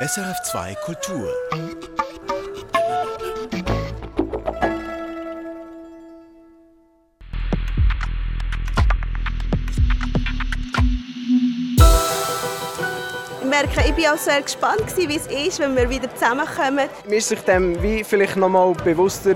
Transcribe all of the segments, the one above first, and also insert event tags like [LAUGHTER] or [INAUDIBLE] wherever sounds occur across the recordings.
SRF2 Kultur. Ich merke, ich war auch sehr gespannt, wie es ist, wenn wir wieder zusammenkommen. Mir ist sich dem wie vielleicht noch mal bewusster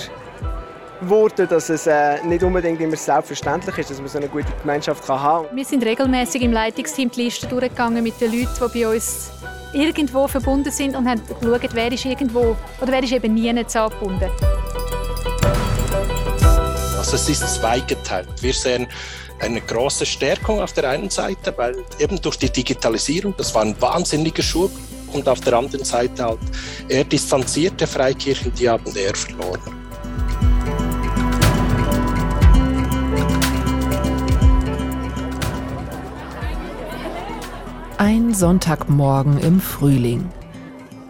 geworden, dass es äh, nicht unbedingt immer selbstverständlich ist, dass man so eine gute Gemeinschaft kann haben kann. Wir sind regelmäßig im Leitungsteam die Liste durchgegangen mit den Leuten, die bei uns irgendwo verbunden sind und haben geschaut, wer ist irgendwo oder wer ist eben nie angebunden. Also es ist zweigeteilt. Wir sehen eine große Stärkung auf der einen Seite, weil eben durch die Digitalisierung, das war ein wahnsinniger Schub, und auf der anderen Seite halt eher distanzierte Freikirchen, die haben eher verloren. Ein Sonntagmorgen im Frühling.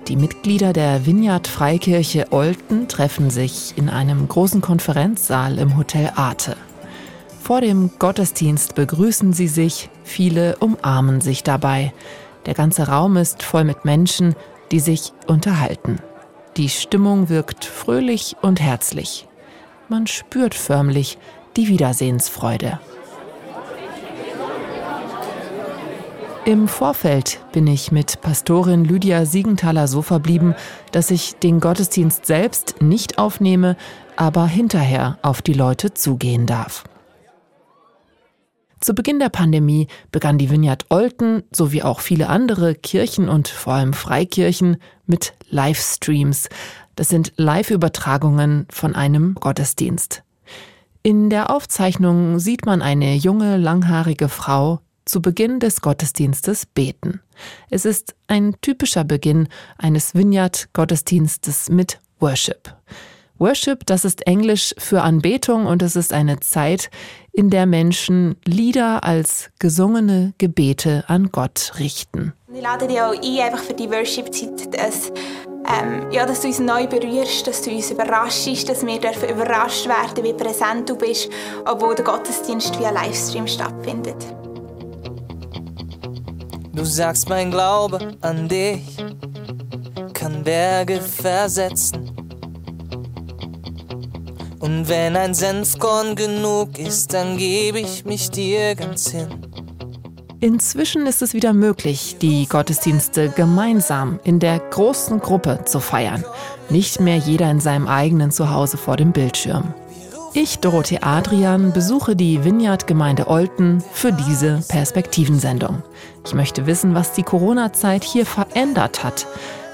Die Mitglieder der Vineyard Freikirche Olten treffen sich in einem großen Konferenzsaal im Hotel Arte. Vor dem Gottesdienst begrüßen sie sich, viele umarmen sich dabei. Der ganze Raum ist voll mit Menschen, die sich unterhalten. Die Stimmung wirkt fröhlich und herzlich. Man spürt förmlich die Wiedersehensfreude. Im Vorfeld bin ich mit Pastorin Lydia Siegenthaler so verblieben, dass ich den Gottesdienst selbst nicht aufnehme, aber hinterher auf die Leute zugehen darf. Zu Beginn der Pandemie begann die Vineyard Olten sowie auch viele andere Kirchen und vor allem Freikirchen mit Livestreams. Das sind Live-Übertragungen von einem Gottesdienst. In der Aufzeichnung sieht man eine junge, langhaarige Frau, zu Beginn des Gottesdienstes beten. Es ist ein typischer Beginn eines Vineyard-Gottesdienstes mit Worship. Worship, das ist Englisch für Anbetung und es ist eine Zeit, in der Menschen Lieder als gesungene Gebete an Gott richten. Ich lade dich auch ein, einfach für die Worship-Zeit, dass, ähm, ja, dass du uns neu berührst, dass du uns überraschst, dass wir dürfen überrascht werden, wie präsent du bist, obwohl der Gottesdienst via Livestream stattfindet. Du sagst, mein Glaube an dich kann Berge versetzen. Und wenn ein Senfkorn genug ist, dann gebe ich mich dir ganz hin. Inzwischen ist es wieder möglich, die Gottesdienste gemeinsam in der großen Gruppe zu feiern. Nicht mehr jeder in seinem eigenen Zuhause vor dem Bildschirm. Ich, Dorothee Adrian, besuche die Vineyard-Gemeinde Olten für diese Perspektivensendung. Ich möchte wissen, was die Corona-Zeit hier verändert hat.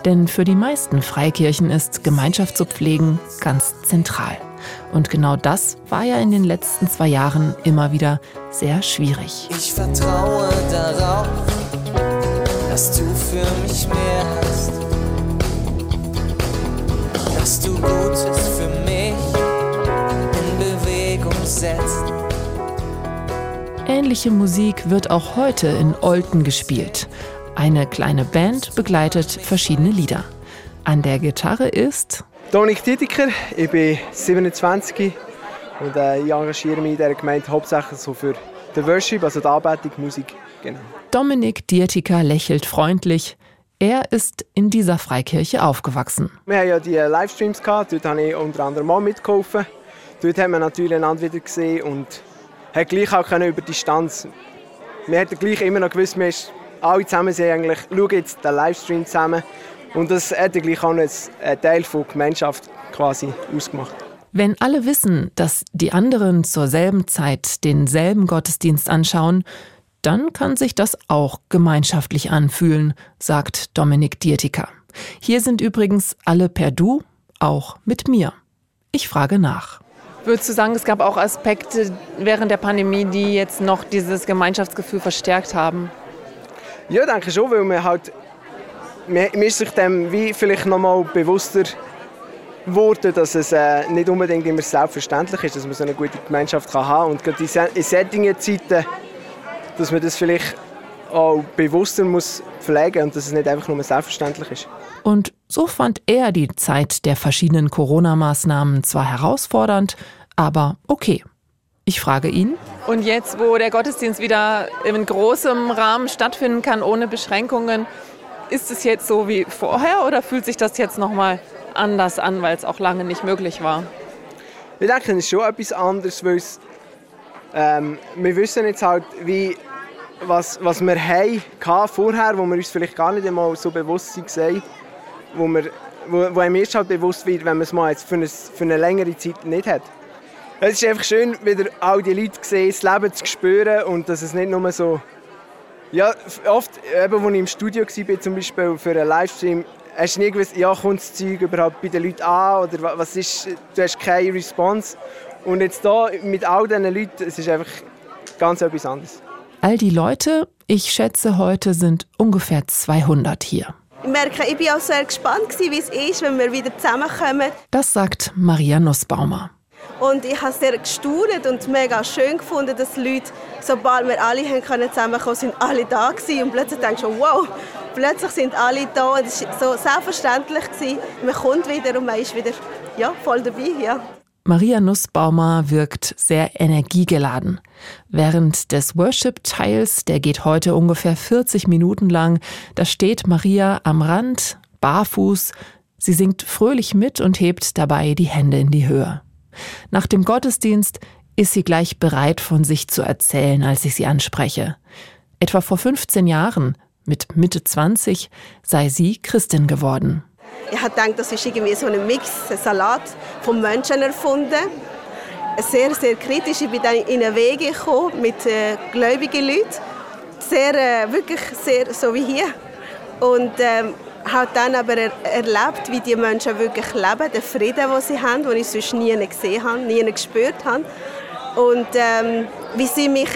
Denn für die meisten Freikirchen ist Gemeinschaft zu pflegen ganz zentral. Und genau das war ja in den letzten zwei Jahren immer wieder sehr schwierig. Ich vertraue darauf, dass du für mich mehr hast. Dass du Gutes für mich setzt. Ähnliche Musik wird auch heute in Olten gespielt. Eine kleine Band begleitet verschiedene Lieder. An der Gitarre ist Dominik Dietiker, ich bin 27 und äh, ich engagiere mich in dieser Gemeinde hauptsächlich so für den Worship, also die Anbetung, Musik. Genau. Dominik Dietiker lächelt freundlich. Er ist in dieser Freikirche aufgewachsen. Wir haben ja die Livestreams gehabt, dort habe ich unter anderem auch mitgeholfen. Dort haben wir natürlich einander wieder gesehen und hat gleich auch können über Distanz. Wir haben gleich immer noch gewusst, wir alle zusammen sind eigentlich, schauen jetzt den Livestream zusammen und das hat gleich auch einen Teil der Gemeinschaft quasi ausgemacht. Wenn alle wissen, dass die anderen zur selben Zeit denselben Gottesdienst anschauen, dann kann sich das auch gemeinschaftlich anfühlen, sagt Dominik Dietiker. Hier sind übrigens alle per Du, auch mit mir. Ich frage nach. Würdest du sagen, es gab auch Aspekte während der Pandemie, die jetzt noch dieses Gemeinschaftsgefühl verstärkt haben? Ja, denke schon, weil man halt mir ist sich dem wie vielleicht noch mal bewusster geworden, dass es äh, nicht unbedingt immer selbstverständlich ist, dass man so eine gute Gemeinschaft kann haben und gerade in solchen Zeiten, dass man das vielleicht auch bewusster muss pflegen und dass es nicht einfach nur selbstverständlich ist. Und so fand er die Zeit der verschiedenen Corona-Maßnahmen zwar herausfordernd, aber okay. Ich frage ihn. Und jetzt, wo der Gottesdienst wieder in großem Rahmen stattfinden kann, ohne Beschränkungen, ist es jetzt so wie vorher oder fühlt sich das jetzt nochmal anders an, weil es auch lange nicht möglich war? Wir denken, es ist schon etwas anderes, weil es, ähm, wir wissen jetzt halt, wie, was, was wir haben, vorher, wo wir uns vielleicht gar nicht einmal so bewusst sind, wo, wir, wo, wo einem erst halt bewusst wird, wenn man es mal jetzt für eine, für eine längere Zeit nicht hat. Es ist einfach schön, wieder all die Leute zu sehen, das Leben zu spüren und dass es nicht nur so... Ja, oft, eben, als ich im Studio war, zum Beispiel für einen Livestream, hast du nie gewusst, ja, kommt das Zeug überhaupt bei den Leuten an oder was ist, du hast keine Response. Und jetzt hier mit all diesen Leuten, es ist einfach ganz etwas anderes. All die Leute, ich schätze heute, sind ungefähr 200 hier. Ich merke, ich war auch sehr gespannt, wie es ist, wenn wir wieder zusammenkommen. Das sagt Maria Nussbaumer. Und ich habe sehr gestaunt und mega schön gefunden, dass die Leute, sobald wir alle können zusammenkommen sind alle da gewesen. Und plötzlich denkst du, wow, plötzlich sind alle da. Es war so selbstverständlich. Gewesen. Man kommt wieder und man ist wieder ja, voll dabei. Ja. Maria Nussbaumer wirkt sehr energiegeladen. Während des Worship-Teils, der geht heute ungefähr 40 Minuten lang, da steht Maria am Rand, barfuß. Sie singt fröhlich mit und hebt dabei die Hände in die Höhe. Nach dem Gottesdienst ist sie gleich bereit, von sich zu erzählen, als ich sie anspreche. Etwa vor 15 Jahren, mit Mitte 20, sei sie Christin geworden. Ich habe gedacht, das ist irgendwie so ein Mix, ein Salat von Menschen erfunden. Sehr, sehr kritisch. Ich bin dann in einen Weg gekommen mit äh, gläubigen Leuten. Sehr, äh, wirklich sehr, so wie hier. Und ähm, habe dann aber er erlebt, wie die Menschen wirklich leben, den Frieden, den sie haben, den ich sonst nie gesehen habe, nie gespürt habe. Und ähm, wie sie mich,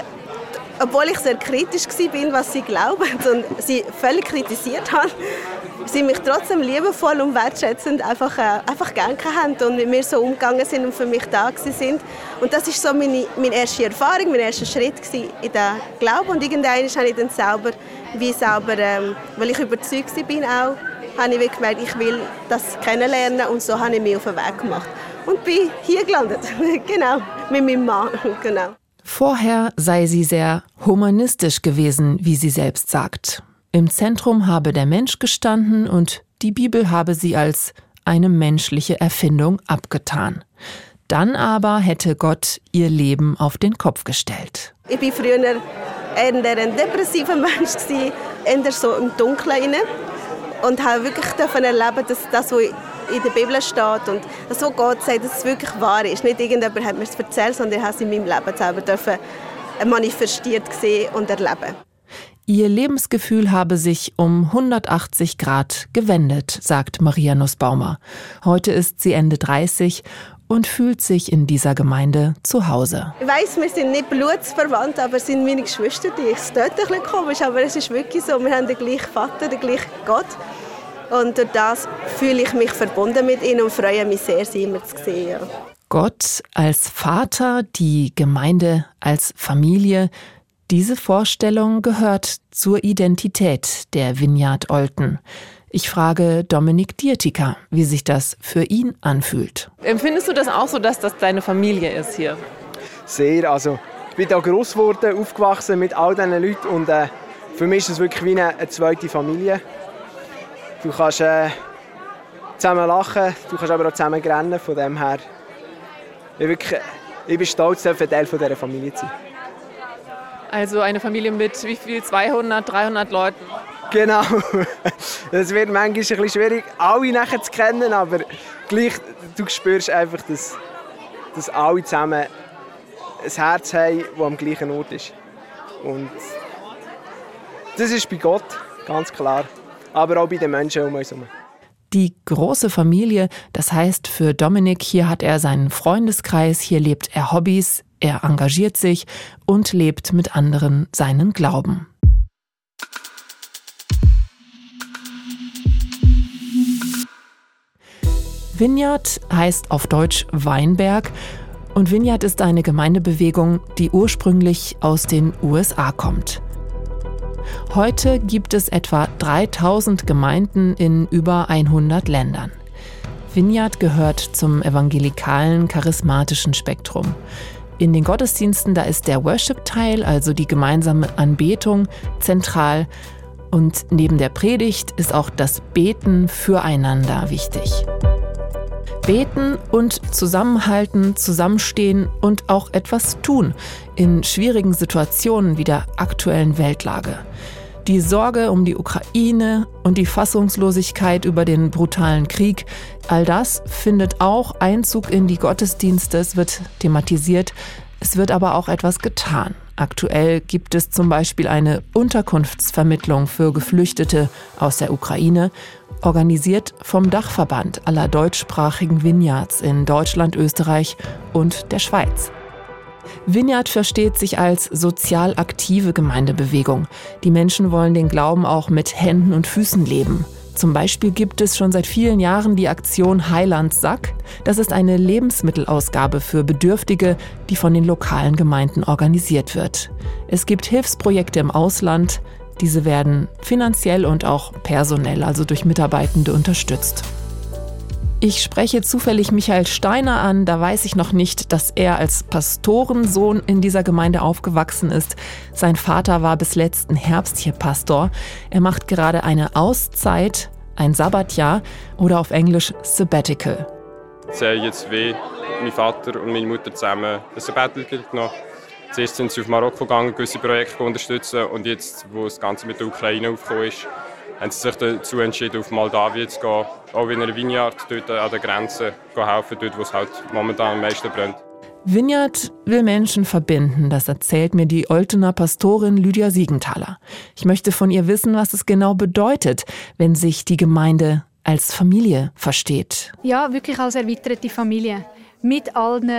obwohl ich sehr kritisch war, was sie glauben [LAUGHS] und sie völlig kritisiert haben, sie mich trotzdem liebevoll und wertschätzend einfach, äh, einfach gern haben und mit mir so umgegangen sind und für mich da sind. Und das ist so meine, meine erste Erfahrung, mein erster Schritt in den Glauben. Und irgendwann habe ich dann selber, wie selber, ähm, weil ich überzeugt bin auch, habe ich gemerkt, ich will das kennenlernen und so habe ich mich auf den Weg gemacht. Und bin hier gelandet, [LAUGHS] genau, mit meinem Mann, genau. Vorher sei sie sehr humanistisch gewesen, wie sie selbst sagt. Im Zentrum habe der Mensch gestanden und die Bibel habe sie als eine menschliche Erfindung abgetan. Dann aber hätte Gott ihr Leben auf den Kopf gestellt. Ich war früher eher ein depressiver Mensch, eher so im Dunkeln. Und habe wirklich erleben, dass das, was in der Bibel steht und was Gott sagt, dass es wirklich wahr ist. Nicht irgendjemand hat mir es erzählt, sondern ich habe es in meinem Leben selber manifestiert sehen und erleben. Ihr Lebensgefühl habe sich um 180 Grad gewendet, sagt Maria Nussbaumer. Heute ist sie Ende 30 und fühlt sich in dieser Gemeinde zu Hause. Ich weiss, wir sind nicht blutsverwandt, aber es sind meine Geschwister. Die ist dort ein bisschen komisch, aber es ist wirklich so, wir haben den gleichen Vater, den gleichen Gott. Und durch das fühle ich mich verbunden mit ihnen und freue mich sehr, sie immer zu sehen. Gott als Vater, die Gemeinde als Familie, diese Vorstellung gehört zur Identität der Vineyard Olten. Ich frage Dominik Diertiker, wie sich das für ihn anfühlt. Empfindest du das auch so, dass das deine Familie ist hier? Sehr. Also, ich bin hier groß geworden, aufgewachsen mit all diesen Leuten und äh, für mich ist es wirklich wie eine, eine zweite Familie. Du kannst äh, zusammen lachen, du kannst aber auch zusammen rennen. Von dem her, ich, wirklich, ich bin stolz, ein Teil dieser Familie zu sein. Also eine Familie mit wie viel? 200, 300 Leuten? Genau. [LAUGHS] Es wird manchmal ein bisschen schwierig, alle nachher zu kennen, aber gleich, du spürst einfach, dass, dass alle zusammen ein Herz haben, das am gleichen Ort ist. Und das ist bei Gott, ganz klar. Aber auch bei den Menschen um uns herum. Die große Familie, das heißt für Dominik, hier hat er seinen Freundeskreis, hier lebt er Hobbys, er engagiert sich und lebt mit anderen seinen Glauben. Vineyard heißt auf Deutsch Weinberg und Vineyard ist eine Gemeindebewegung, die ursprünglich aus den USA kommt. Heute gibt es etwa 3000 Gemeinden in über 100 Ländern. Vineyard gehört zum evangelikalen charismatischen Spektrum. In den Gottesdiensten, da ist der Worship-Teil, also die gemeinsame Anbetung, zentral. Und neben der Predigt ist auch das Beten füreinander wichtig. Beten und zusammenhalten, zusammenstehen und auch etwas tun in schwierigen Situationen wie der aktuellen Weltlage. Die Sorge um die Ukraine und die Fassungslosigkeit über den brutalen Krieg, all das findet auch Einzug in die Gottesdienste, es wird thematisiert, es wird aber auch etwas getan. Aktuell gibt es zum Beispiel eine Unterkunftsvermittlung für Geflüchtete aus der Ukraine, organisiert vom Dachverband aller deutschsprachigen Vineyards in Deutschland, Österreich und der Schweiz. Vineyard versteht sich als sozial aktive Gemeindebewegung. Die Menschen wollen den Glauben auch mit Händen und Füßen leben. Zum Beispiel gibt es schon seit vielen Jahren die Aktion Heiland Sack. Das ist eine Lebensmittelausgabe für Bedürftige, die von den lokalen Gemeinden organisiert wird. Es gibt Hilfsprojekte im Ausland. Diese werden finanziell und auch personell, also durch Mitarbeitende, unterstützt. Ich spreche zufällig Michael Steiner an, da weiß ich noch nicht, dass er als Pastorensohn in dieser Gemeinde aufgewachsen ist. Sein Vater war bis letzten Herbst hier Pastor. Er macht gerade eine Auszeit, ein Sabbatjahr oder auf Englisch Sabbatical. Haben jetzt wie mein Vater und meine Mutter zusammen ein Sabbatical genommen. Zuerst sind sie auf Marokko gegangen, gewisse Projekte unterstützen und jetzt, wo das Ganze mit der Ukraine aufgekommen ist, haben sie sich dazu entschieden, auf Moldawien zu gehen, auch in einer Vineyard dort an der Grenze helfen, dort wo es halt momentan am meisten brennt. Vineyard will Menschen verbinden, das erzählt mir die Oltener Pastorin Lydia Siegenthaler. Ich möchte von ihr wissen, was es genau bedeutet, wenn sich die Gemeinde als Familie versteht. Ja, wirklich als erweiterte Familie. Mit allen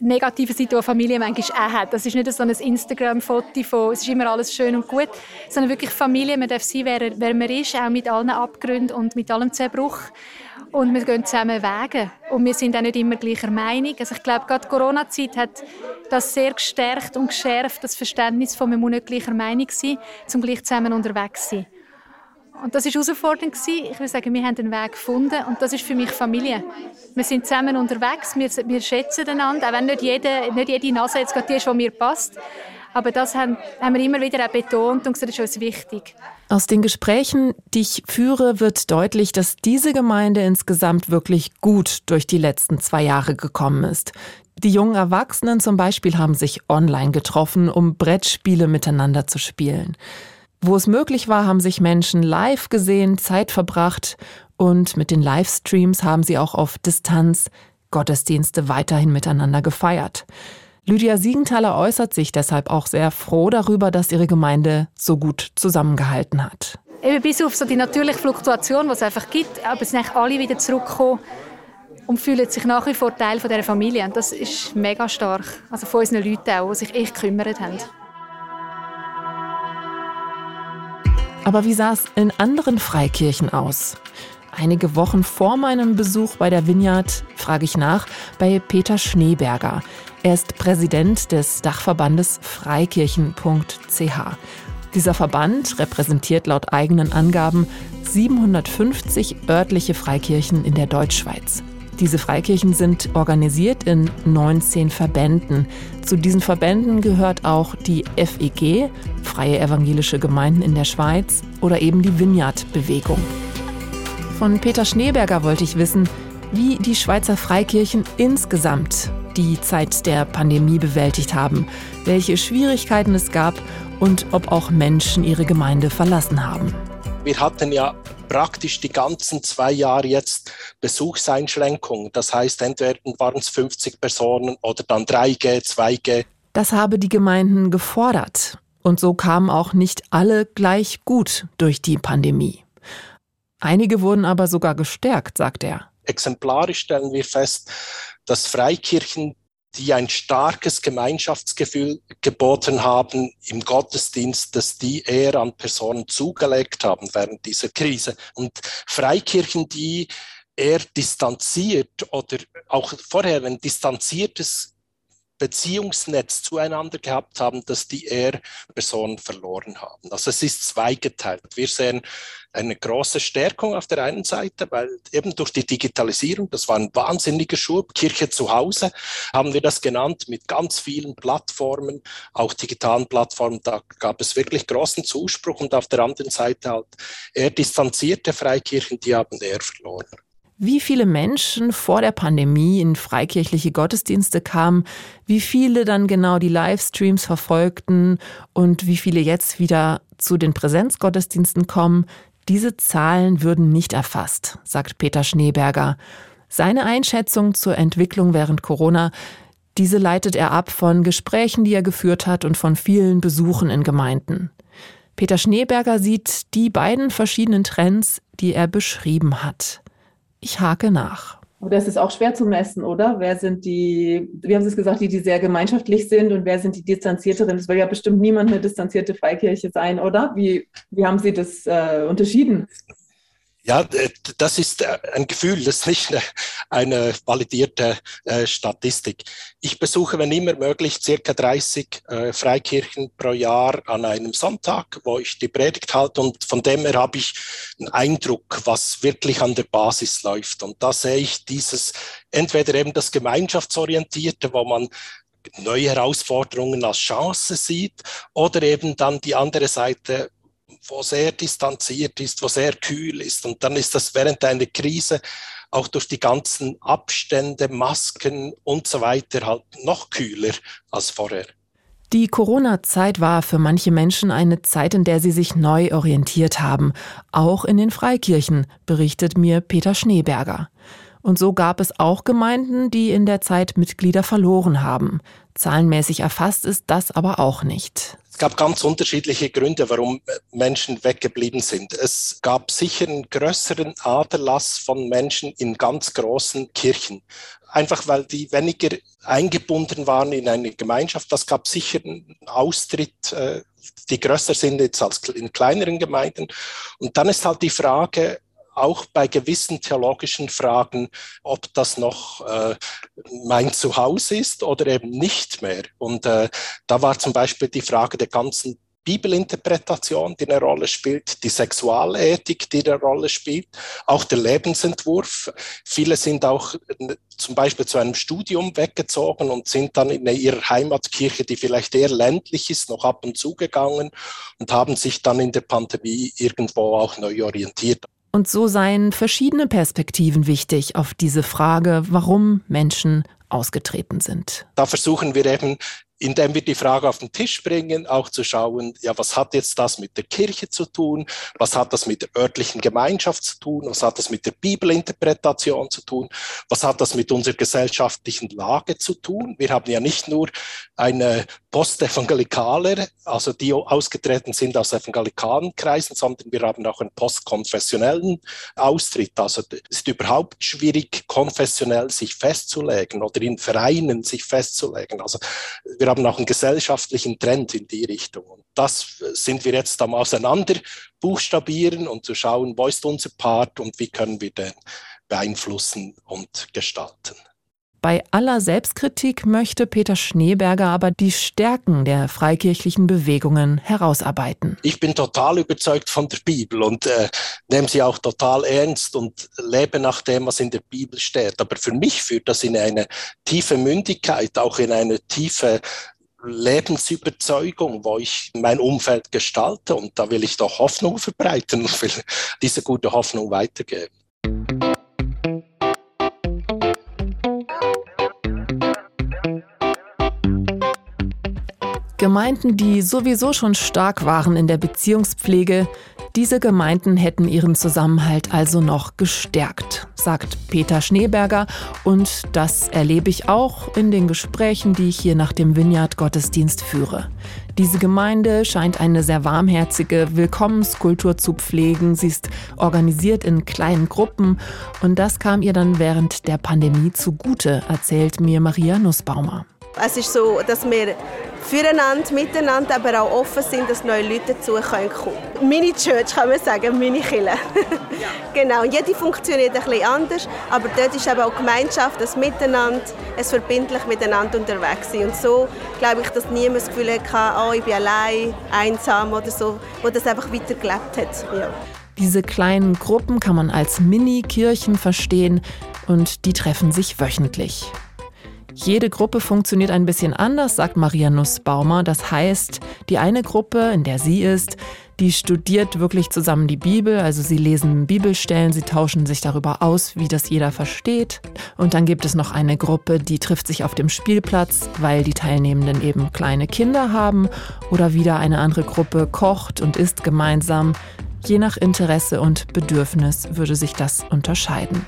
negativen Seiten, die Familie manchmal auch hat. Das ist nicht so ein Instagram-Foto von «es ist immer alles schön und gut», sondern wirklich Familie. Man darf sein, wer, wer man ist, auch mit allen Abgründen und mit allem Zerbruch. Und wir gehen zusammen Wege. Und wir sind auch nicht immer gleicher Meinung. Also ich glaube, gerade die Corona-Zeit hat das sehr gestärkt und geschärft, das Verständnis von, man muss nicht gleicher Meinung sein, zum gleich zusammen unterwegs sein. Und das war herausfordernd. Ich würde sagen, wir haben einen Weg gefunden und das ist für mich Familie. Wir sind zusammen unterwegs, wir, wir schätzen einander, auch wenn nicht jede, nicht jede Nase jetzt gerade die ist, die mir passt. Aber das haben, haben wir immer wieder auch betont und gesagt, das ist uns wichtig. Aus den Gesprächen, die ich führe, wird deutlich, dass diese Gemeinde insgesamt wirklich gut durch die letzten zwei Jahre gekommen ist. Die jungen Erwachsenen zum Beispiel haben sich online getroffen, um Brettspiele miteinander zu spielen. Wo es möglich war, haben sich Menschen live gesehen, Zeit verbracht und mit den Livestreams haben sie auch auf Distanz Gottesdienste weiterhin miteinander gefeiert. Lydia Siegenthaler äußert sich deshalb auch sehr froh darüber, dass ihre Gemeinde so gut zusammengehalten hat. Eben bis auf so die natürliche Fluktuation, die es einfach gibt, aber es sind alle wieder zurückgekommen und fühlen sich nach wie vor Teil dieser Familie. Und das ist mega stark. Also von unseren Leuten auch, die sich echt gekümmert haben. Aber wie sah es in anderen Freikirchen aus? Einige Wochen vor meinem Besuch bei der Vineyard frage ich nach bei Peter Schneeberger. Er ist Präsident des Dachverbandes freikirchen.ch. Dieser Verband repräsentiert laut eigenen Angaben 750 örtliche Freikirchen in der Deutschschweiz. Diese Freikirchen sind organisiert in 19 Verbänden. Zu diesen Verbänden gehört auch die FEG, Freie Evangelische Gemeinden in der Schweiz, oder eben die Vineyard-Bewegung. Von Peter Schneeberger wollte ich wissen, wie die Schweizer Freikirchen insgesamt die Zeit der Pandemie bewältigt haben, welche Schwierigkeiten es gab und ob auch Menschen ihre Gemeinde verlassen haben. Wir hatten ja praktisch die ganzen zwei Jahre jetzt Besuchseinschränkungen. Das heißt, entweder waren es 50 Personen oder dann 3G, 2G. Das habe die Gemeinden gefordert. Und so kamen auch nicht alle gleich gut durch die Pandemie. Einige wurden aber sogar gestärkt, sagt er. Exemplarisch stellen wir fest, dass Freikirchen die ein starkes Gemeinschaftsgefühl geboten haben im Gottesdienst, dass die eher an Personen zugelegt haben während dieser Krise. Und Freikirchen, die eher distanziert oder auch vorher ein distanziertes Beziehungsnetz zueinander gehabt haben, dass die eher Personen verloren haben. Also es ist zweigeteilt. Wir sehen eine große Stärkung auf der einen Seite, weil eben durch die Digitalisierung, das war ein wahnsinniger Schub, Kirche zu Hause haben wir das genannt, mit ganz vielen Plattformen, auch digitalen Plattformen, da gab es wirklich großen Zuspruch und auf der anderen Seite halt eher distanzierte Freikirchen, die haben eher verloren. Wie viele Menschen vor der Pandemie in freikirchliche Gottesdienste kamen, wie viele dann genau die Livestreams verfolgten und wie viele jetzt wieder zu den Präsenzgottesdiensten kommen, diese Zahlen würden nicht erfasst, sagt Peter Schneeberger. Seine Einschätzung zur Entwicklung während Corona, diese leitet er ab von Gesprächen, die er geführt hat und von vielen Besuchen in Gemeinden. Peter Schneeberger sieht die beiden verschiedenen Trends, die er beschrieben hat. Ich hake nach. Aber das ist auch schwer zu messen, oder? Wer sind die, wie haben Sie es gesagt, die, die sehr gemeinschaftlich sind und wer sind die distanzierteren? Das will ja bestimmt niemand eine distanzierte Freikirche sein, oder? Wie, wie haben Sie das äh, unterschieden? Ja, das ist äh, ein Gefühl, das ist nicht eine, validierte äh, Statistik. Ich besuche, wenn immer möglich, circa 30 äh, Freikirchen pro Jahr an einem Sonntag, wo ich die Predigt halte und von dem her habe ich einen Eindruck, was wirklich an der Basis läuft. Und da sehe ich dieses, entweder eben das Gemeinschaftsorientierte, wo man neue Herausforderungen als Chance sieht oder eben dann die andere Seite, wo sehr distanziert ist, wo sehr kühl ist. Und dann ist das während einer Krise auch durch die ganzen Abstände, Masken und so weiter halt noch kühler als vorher. Die Corona-Zeit war für manche Menschen eine Zeit, in der sie sich neu orientiert haben, auch in den Freikirchen, berichtet mir Peter Schneeberger. Und so gab es auch Gemeinden, die in der Zeit Mitglieder verloren haben. Zahlenmäßig erfasst ist das aber auch nicht. Es gab ganz unterschiedliche Gründe, warum Menschen weggeblieben sind. Es gab sicher einen größeren Aderlass von Menschen in ganz großen Kirchen. Einfach weil die weniger eingebunden waren in eine Gemeinschaft. Das gab sicher einen Austritt, äh, die größer sind jetzt als in kleineren Gemeinden. Und dann ist halt die Frage, auch bei gewissen theologischen Fragen, ob das noch äh, mein Zuhause ist oder eben nicht mehr. Und äh, da war zum Beispiel die Frage der ganzen Bibelinterpretation, die eine Rolle spielt, die Sexualethik, die eine Rolle spielt, auch der Lebensentwurf. Viele sind auch äh, zum Beispiel zu einem Studium weggezogen und sind dann in ihrer Heimatkirche, die vielleicht eher ländlich ist, noch ab und zu gegangen und haben sich dann in der Pandemie irgendwo auch neu orientiert. Und so seien verschiedene Perspektiven wichtig auf diese Frage, warum Menschen ausgetreten sind. Da versuchen wir eben indem wir die Frage auf den Tisch bringen, auch zu schauen, ja, was hat jetzt das mit der Kirche zu tun? Was hat das mit der örtlichen Gemeinschaft zu tun? Was hat das mit der Bibelinterpretation zu tun? Was hat das mit unserer gesellschaftlichen Lage zu tun? Wir haben ja nicht nur eine Postevangelikaler, also die ausgetreten sind aus evangelikalen Kreisen, sondern wir haben auch einen postkonfessionellen Austritt. Also es ist überhaupt schwierig, konfessionell sich festzulegen oder in Vereinen sich festzulegen. Also wir haben auch einen gesellschaftlichen Trend in die Richtung. Und das sind wir jetzt am Auseinander buchstabieren und zu schauen, wo ist unser Part und wie können wir den beeinflussen und gestalten. Bei aller Selbstkritik möchte Peter Schneeberger aber die Stärken der freikirchlichen Bewegungen herausarbeiten. Ich bin total überzeugt von der Bibel und äh, nehme sie auch total ernst und lebe nach dem, was in der Bibel steht. Aber für mich führt das in eine tiefe Mündigkeit, auch in eine tiefe Lebensüberzeugung, wo ich mein Umfeld gestalte. Und da will ich doch Hoffnung verbreiten und will diese gute Hoffnung weitergeben. Gemeinden, die sowieso schon stark waren in der Beziehungspflege, diese Gemeinden hätten ihren Zusammenhalt also noch gestärkt, sagt Peter Schneeberger. Und das erlebe ich auch in den Gesprächen, die ich hier nach dem Vineyard-Gottesdienst führe. Diese Gemeinde scheint eine sehr warmherzige Willkommenskultur zu pflegen. Sie ist organisiert in kleinen Gruppen und das kam ihr dann während der Pandemie zugute, erzählt mir Maria Nussbaumer. Es ist so, dass wir füreinander, miteinander, aber auch offen sind, dass neue Leute dazu kommen können. Mini-Church kann man sagen, Mini-Kille. [LAUGHS] genau, und jede funktioniert ein bisschen anders, aber dort ist eben auch Gemeinschaft, das Miteinander, es verbindlich miteinander unterwegs sein. Und so glaube ich, dass niemand das Gefühl hatte, oh, ich bin allein, einsam oder so, wo das einfach weitergelebt hat. Ja. Diese kleinen Gruppen kann man als Mini-Kirchen verstehen und die treffen sich wöchentlich. Jede Gruppe funktioniert ein bisschen anders, sagt Maria Nussbaumer. Das heißt, die eine Gruppe, in der sie ist, die studiert wirklich zusammen die Bibel, also sie lesen Bibelstellen, sie tauschen sich darüber aus, wie das jeder versteht. Und dann gibt es noch eine Gruppe, die trifft sich auf dem Spielplatz, weil die Teilnehmenden eben kleine Kinder haben. Oder wieder eine andere Gruppe kocht und isst gemeinsam. Je nach Interesse und Bedürfnis würde sich das unterscheiden.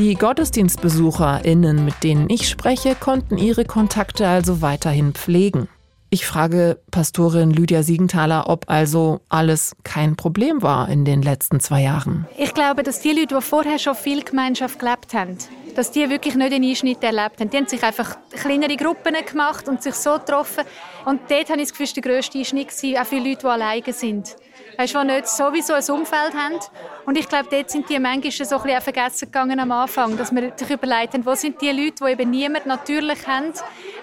Die GottesdienstbesucherInnen, mit denen ich spreche, konnten ihre Kontakte also weiterhin pflegen. Ich frage Pastorin Lydia Siegenthaler, ob also alles kein Problem war in den letzten zwei Jahren. Ich glaube, dass die Leute, die vorher schon viel Gemeinschaft gelebt haben, dass die wirklich nicht den Einschnitt erlebt haben. Die haben sich einfach kleinere Gruppen gemacht und sich so getroffen. Und dort habe ich das Gefühl, der grösste Einschnitt war, auch für Leute, die alleine sind weißt, die nicht sowieso ein Umfeld haben. Und ich glaube, dort sind die manchmal so ein vergessen gegangen am Anfang, dass wir sich überlegt haben, wo sind die Leute, die eben niemand natürlich haben,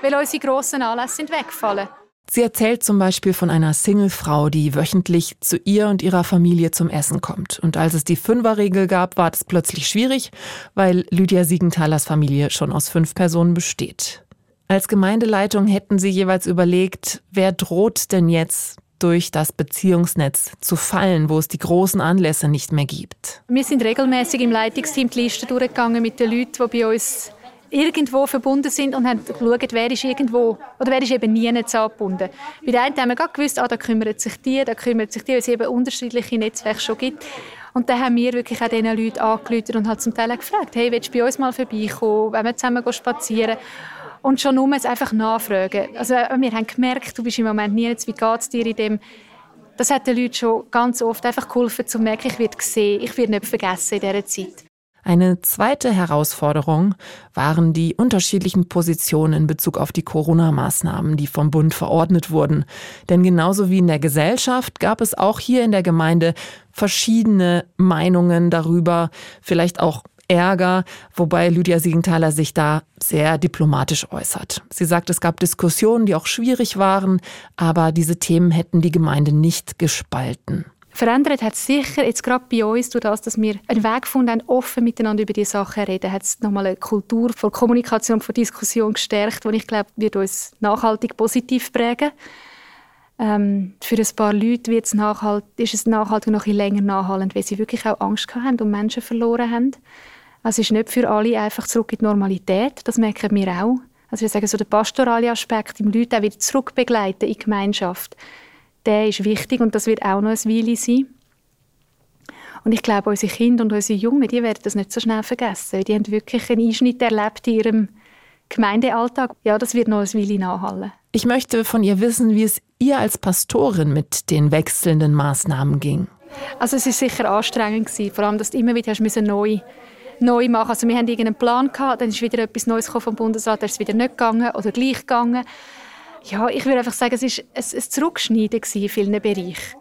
weil unsere grossen Anlässe sind weggefallen. Sie erzählt zum Beispiel von einer Singlefrau, die wöchentlich zu ihr und ihrer Familie zum Essen kommt. Und als es die Fünferregel gab, war das plötzlich schwierig, weil Lydia Siegenthalers Familie schon aus fünf Personen besteht. Als Gemeindeleitung hätten sie jeweils überlegt, wer droht denn jetzt durch das Beziehungsnetz zu fallen, wo es die großen Anlässe nicht mehr gibt? Wir sind regelmäßig im Leitungsteam die Liste durchgegangen mit den Leuten, die bei uns irgendwo verbunden sind und haben geschaut, wer ist irgendwo oder wer ist eben nie angebunden. Bei den einen haben wir gewusst, ah, da kümmert sich die, da kümmert sich die, weil es eben unterschiedliche Netzwerke schon gibt. Und dann haben wir wirklich auch diesen Leuten angerufen und halt zum Teil gefragt, hey, willst du bei uns mal vorbeikommen, wenn wir zusammen spazieren und schon nur einfach nachfragen. Also äh, wir haben gemerkt, du bist im Moment jetzt, wie geht es dir in dem das hat den Leuten schon ganz oft einfach geholfen, zu merken, ich werde gesehen, ich werde nicht vergessen in dieser Zeit. Eine zweite Herausforderung waren die unterschiedlichen Positionen in Bezug auf die Corona-Maßnahmen, die vom Bund verordnet wurden. Denn genauso wie in der Gesellschaft gab es auch hier in der Gemeinde verschiedene Meinungen darüber, vielleicht auch Ärger, wobei Lydia Siegenthaler sich da sehr diplomatisch äußert. Sie sagt, es gab Diskussionen, die auch schwierig waren, aber diese Themen hätten die Gemeinde nicht gespalten. Verändert hat es sicher jetzt gerade bei uns durch das, dass wir einen Weg gefunden haben, offen miteinander über die Sachen reden, hat es nochmal eine Kultur von Kommunikation, von Diskussion gestärkt, die ich glaube, wird uns nachhaltig positiv prägen. Ähm, für ein paar Leute wird es nachhalt, ist es nachhaltig noch ein länger nachhaltend, weil sie wirklich auch Angst haben und Menschen verloren haben. Also es ist nicht für alle einfach zurück in die Normalität, das merken wir auch. Also wir sagen so der pastorale Aspekt, die Leute auch wieder zurückbegleiten in die Gemeinschaft, der ist wichtig und das wird auch noch ein Weile sein. Und ich glaube, unsere Kinder und unsere Jungen, die werden das nicht so schnell vergessen. Die haben wirklich einen Einschnitt erlebt in ihrem Gemeindealltag. Ja, das wird noch ein Weile nachhallen. Ich möchte von ihr wissen, wie es ihr als Pastorin mit den wechselnden Maßnahmen ging. Also es ist sicher anstrengend gewesen, vor allem, dass du immer wieder hast neu neu machen. Also wir hatten irgendeinen Plan gehabt, dann ist wieder etwas Neues vom Bundesrat, dann ist es wieder nicht gegangen oder gleich gegangen. Ja, ich würde einfach sagen, es war ein, ein Zurückschneiden in vielen Bereichen.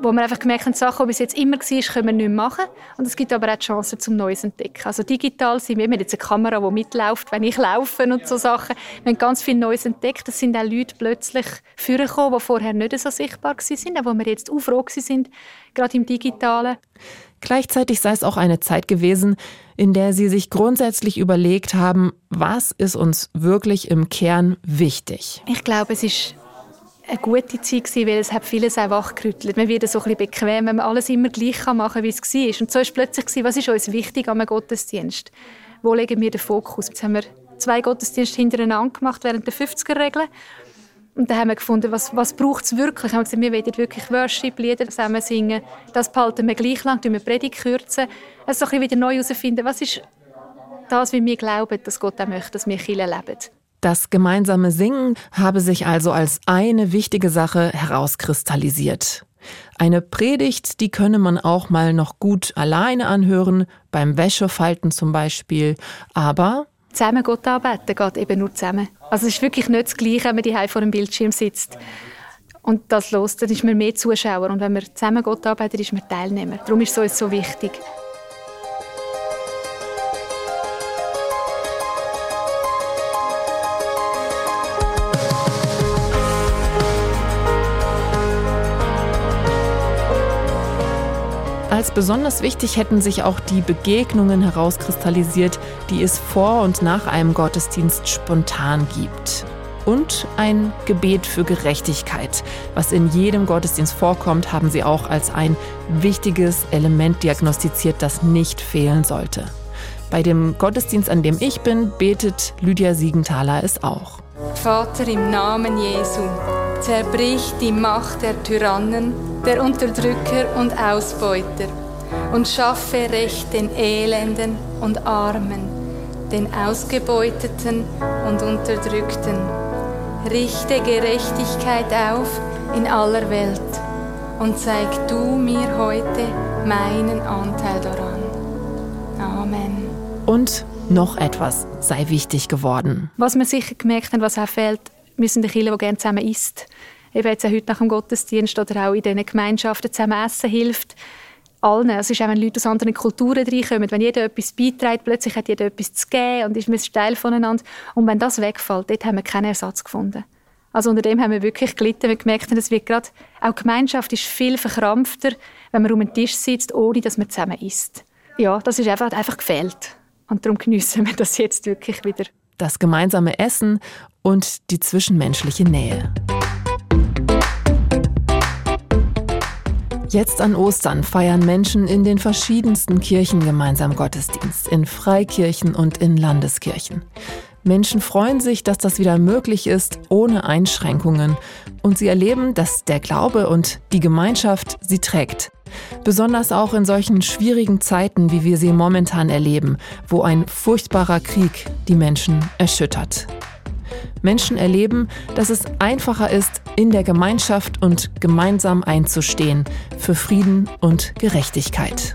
Wo wir einfach gemerkt haben, Sachen, die bis jetzt immer war, können wir nicht mehr machen. Und es gibt aber auch die Chance zum Neues entdecken. Also digital sind wir, wir haben jetzt eine Kamera, die mitläuft, wenn ich laufe und so Sachen. Wir haben ganz viel Neues entdeckt. Es sind auch Leute plötzlich vorgekommen, die vorher nicht so sichtbar waren, aber wo wir jetzt auch froh sind, gerade im Digitalen. Gleichzeitig sei es auch eine Zeit gewesen, in der sie sich grundsätzlich überlegt haben, was ist uns wirklich im Kern wichtig. Ich glaube, es ist eine gute Zeit gewesen, weil es hat vieles auch wachgerüttelt. Man wird so ein bisschen bequem, wenn man alles immer gleich machen kann, wie es war. Und so ist plötzlich, was ist uns wichtig am Gottesdienst? Wo legen wir den Fokus? Jetzt haben wir zwei Gottesdienste hintereinander gemacht während der 50er-Regeln. Und dann haben wir gefunden, was, was braucht es wirklich? Wir haben gesagt, wir wollen wirklich Worship-Lieder zusammen singen. Das behalten wir gleich lang, wir Predigt kürzen. Also so ein wieder neu herausfinden, was ist das, wie wir glauben, dass Gott auch möchte, dass wir Kirche leben. Das gemeinsame Singen habe sich also als eine wichtige Sache herauskristallisiert. Eine Predigt, die könne man auch mal noch gut alleine anhören, beim Wäschefalten zum Beispiel. Aber zusammen Gott anbeten geht eben nur zusammen. Also es ist wirklich nicht das Gleiche, wenn man die vor dem Bildschirm sitzt und das los, dann ist man mehr Zuschauer. Und wenn wir zusammen Gott arbeiten, ist man Teilnehmer. Darum ist es uns so wichtig. Als besonders wichtig hätten sich auch die Begegnungen herauskristallisiert, die es vor und nach einem Gottesdienst spontan gibt und ein Gebet für Gerechtigkeit. Was in jedem Gottesdienst vorkommt, haben sie auch als ein wichtiges Element diagnostiziert, das nicht fehlen sollte. Bei dem Gottesdienst, an dem ich bin, betet Lydia Siegenthaler es auch. Vater im Namen Jesu, zerbrich die Macht der Tyrannen, der Unterdrücker und Ausbeuter und schaffe Recht den Elenden und Armen, den Ausgebeuteten und Unterdrückten richte Gerechtigkeit auf in aller Welt und zeig du mir heute meinen Anteil daran. Amen. Und noch etwas sei wichtig geworden. Was wir sicher gemerkt haben, was auch fehlt, wir sind eine Kirche, die gerne zusammen isst. Eben jetzt auch heute nach dem Gottesdienst oder auch in diesen Gemeinschaften zusammen essen hilft allen. Es ist auch, wenn Leute aus anderen Kulturen reinkommen, wenn jeder etwas beiträgt, plötzlich hat jeder etwas zu geben und ist man Teil voneinander. Und wenn das wegfällt, dort haben wir keinen Ersatz gefunden. Also unter dem haben wir wirklich gelitten. Wir gemerkt haben, es wird gerade, auch Gemeinschaft ist viel verkrampfter, wenn man um einen Tisch sitzt, ohne dass man zusammen isst. Ja, das ist einfach, einfach gefehlt. Und darum geniessen wir das jetzt wirklich wieder. Das gemeinsame Essen und die zwischenmenschliche Nähe. Jetzt an Ostern feiern Menschen in den verschiedensten Kirchen gemeinsam Gottesdienst, in Freikirchen und in Landeskirchen. Menschen freuen sich, dass das wieder möglich ist, ohne Einschränkungen. Und sie erleben, dass der Glaube und die Gemeinschaft sie trägt. Besonders auch in solchen schwierigen Zeiten, wie wir sie momentan erleben, wo ein furchtbarer Krieg die Menschen erschüttert. Menschen erleben, dass es einfacher ist, in der Gemeinschaft und gemeinsam einzustehen für Frieden und Gerechtigkeit.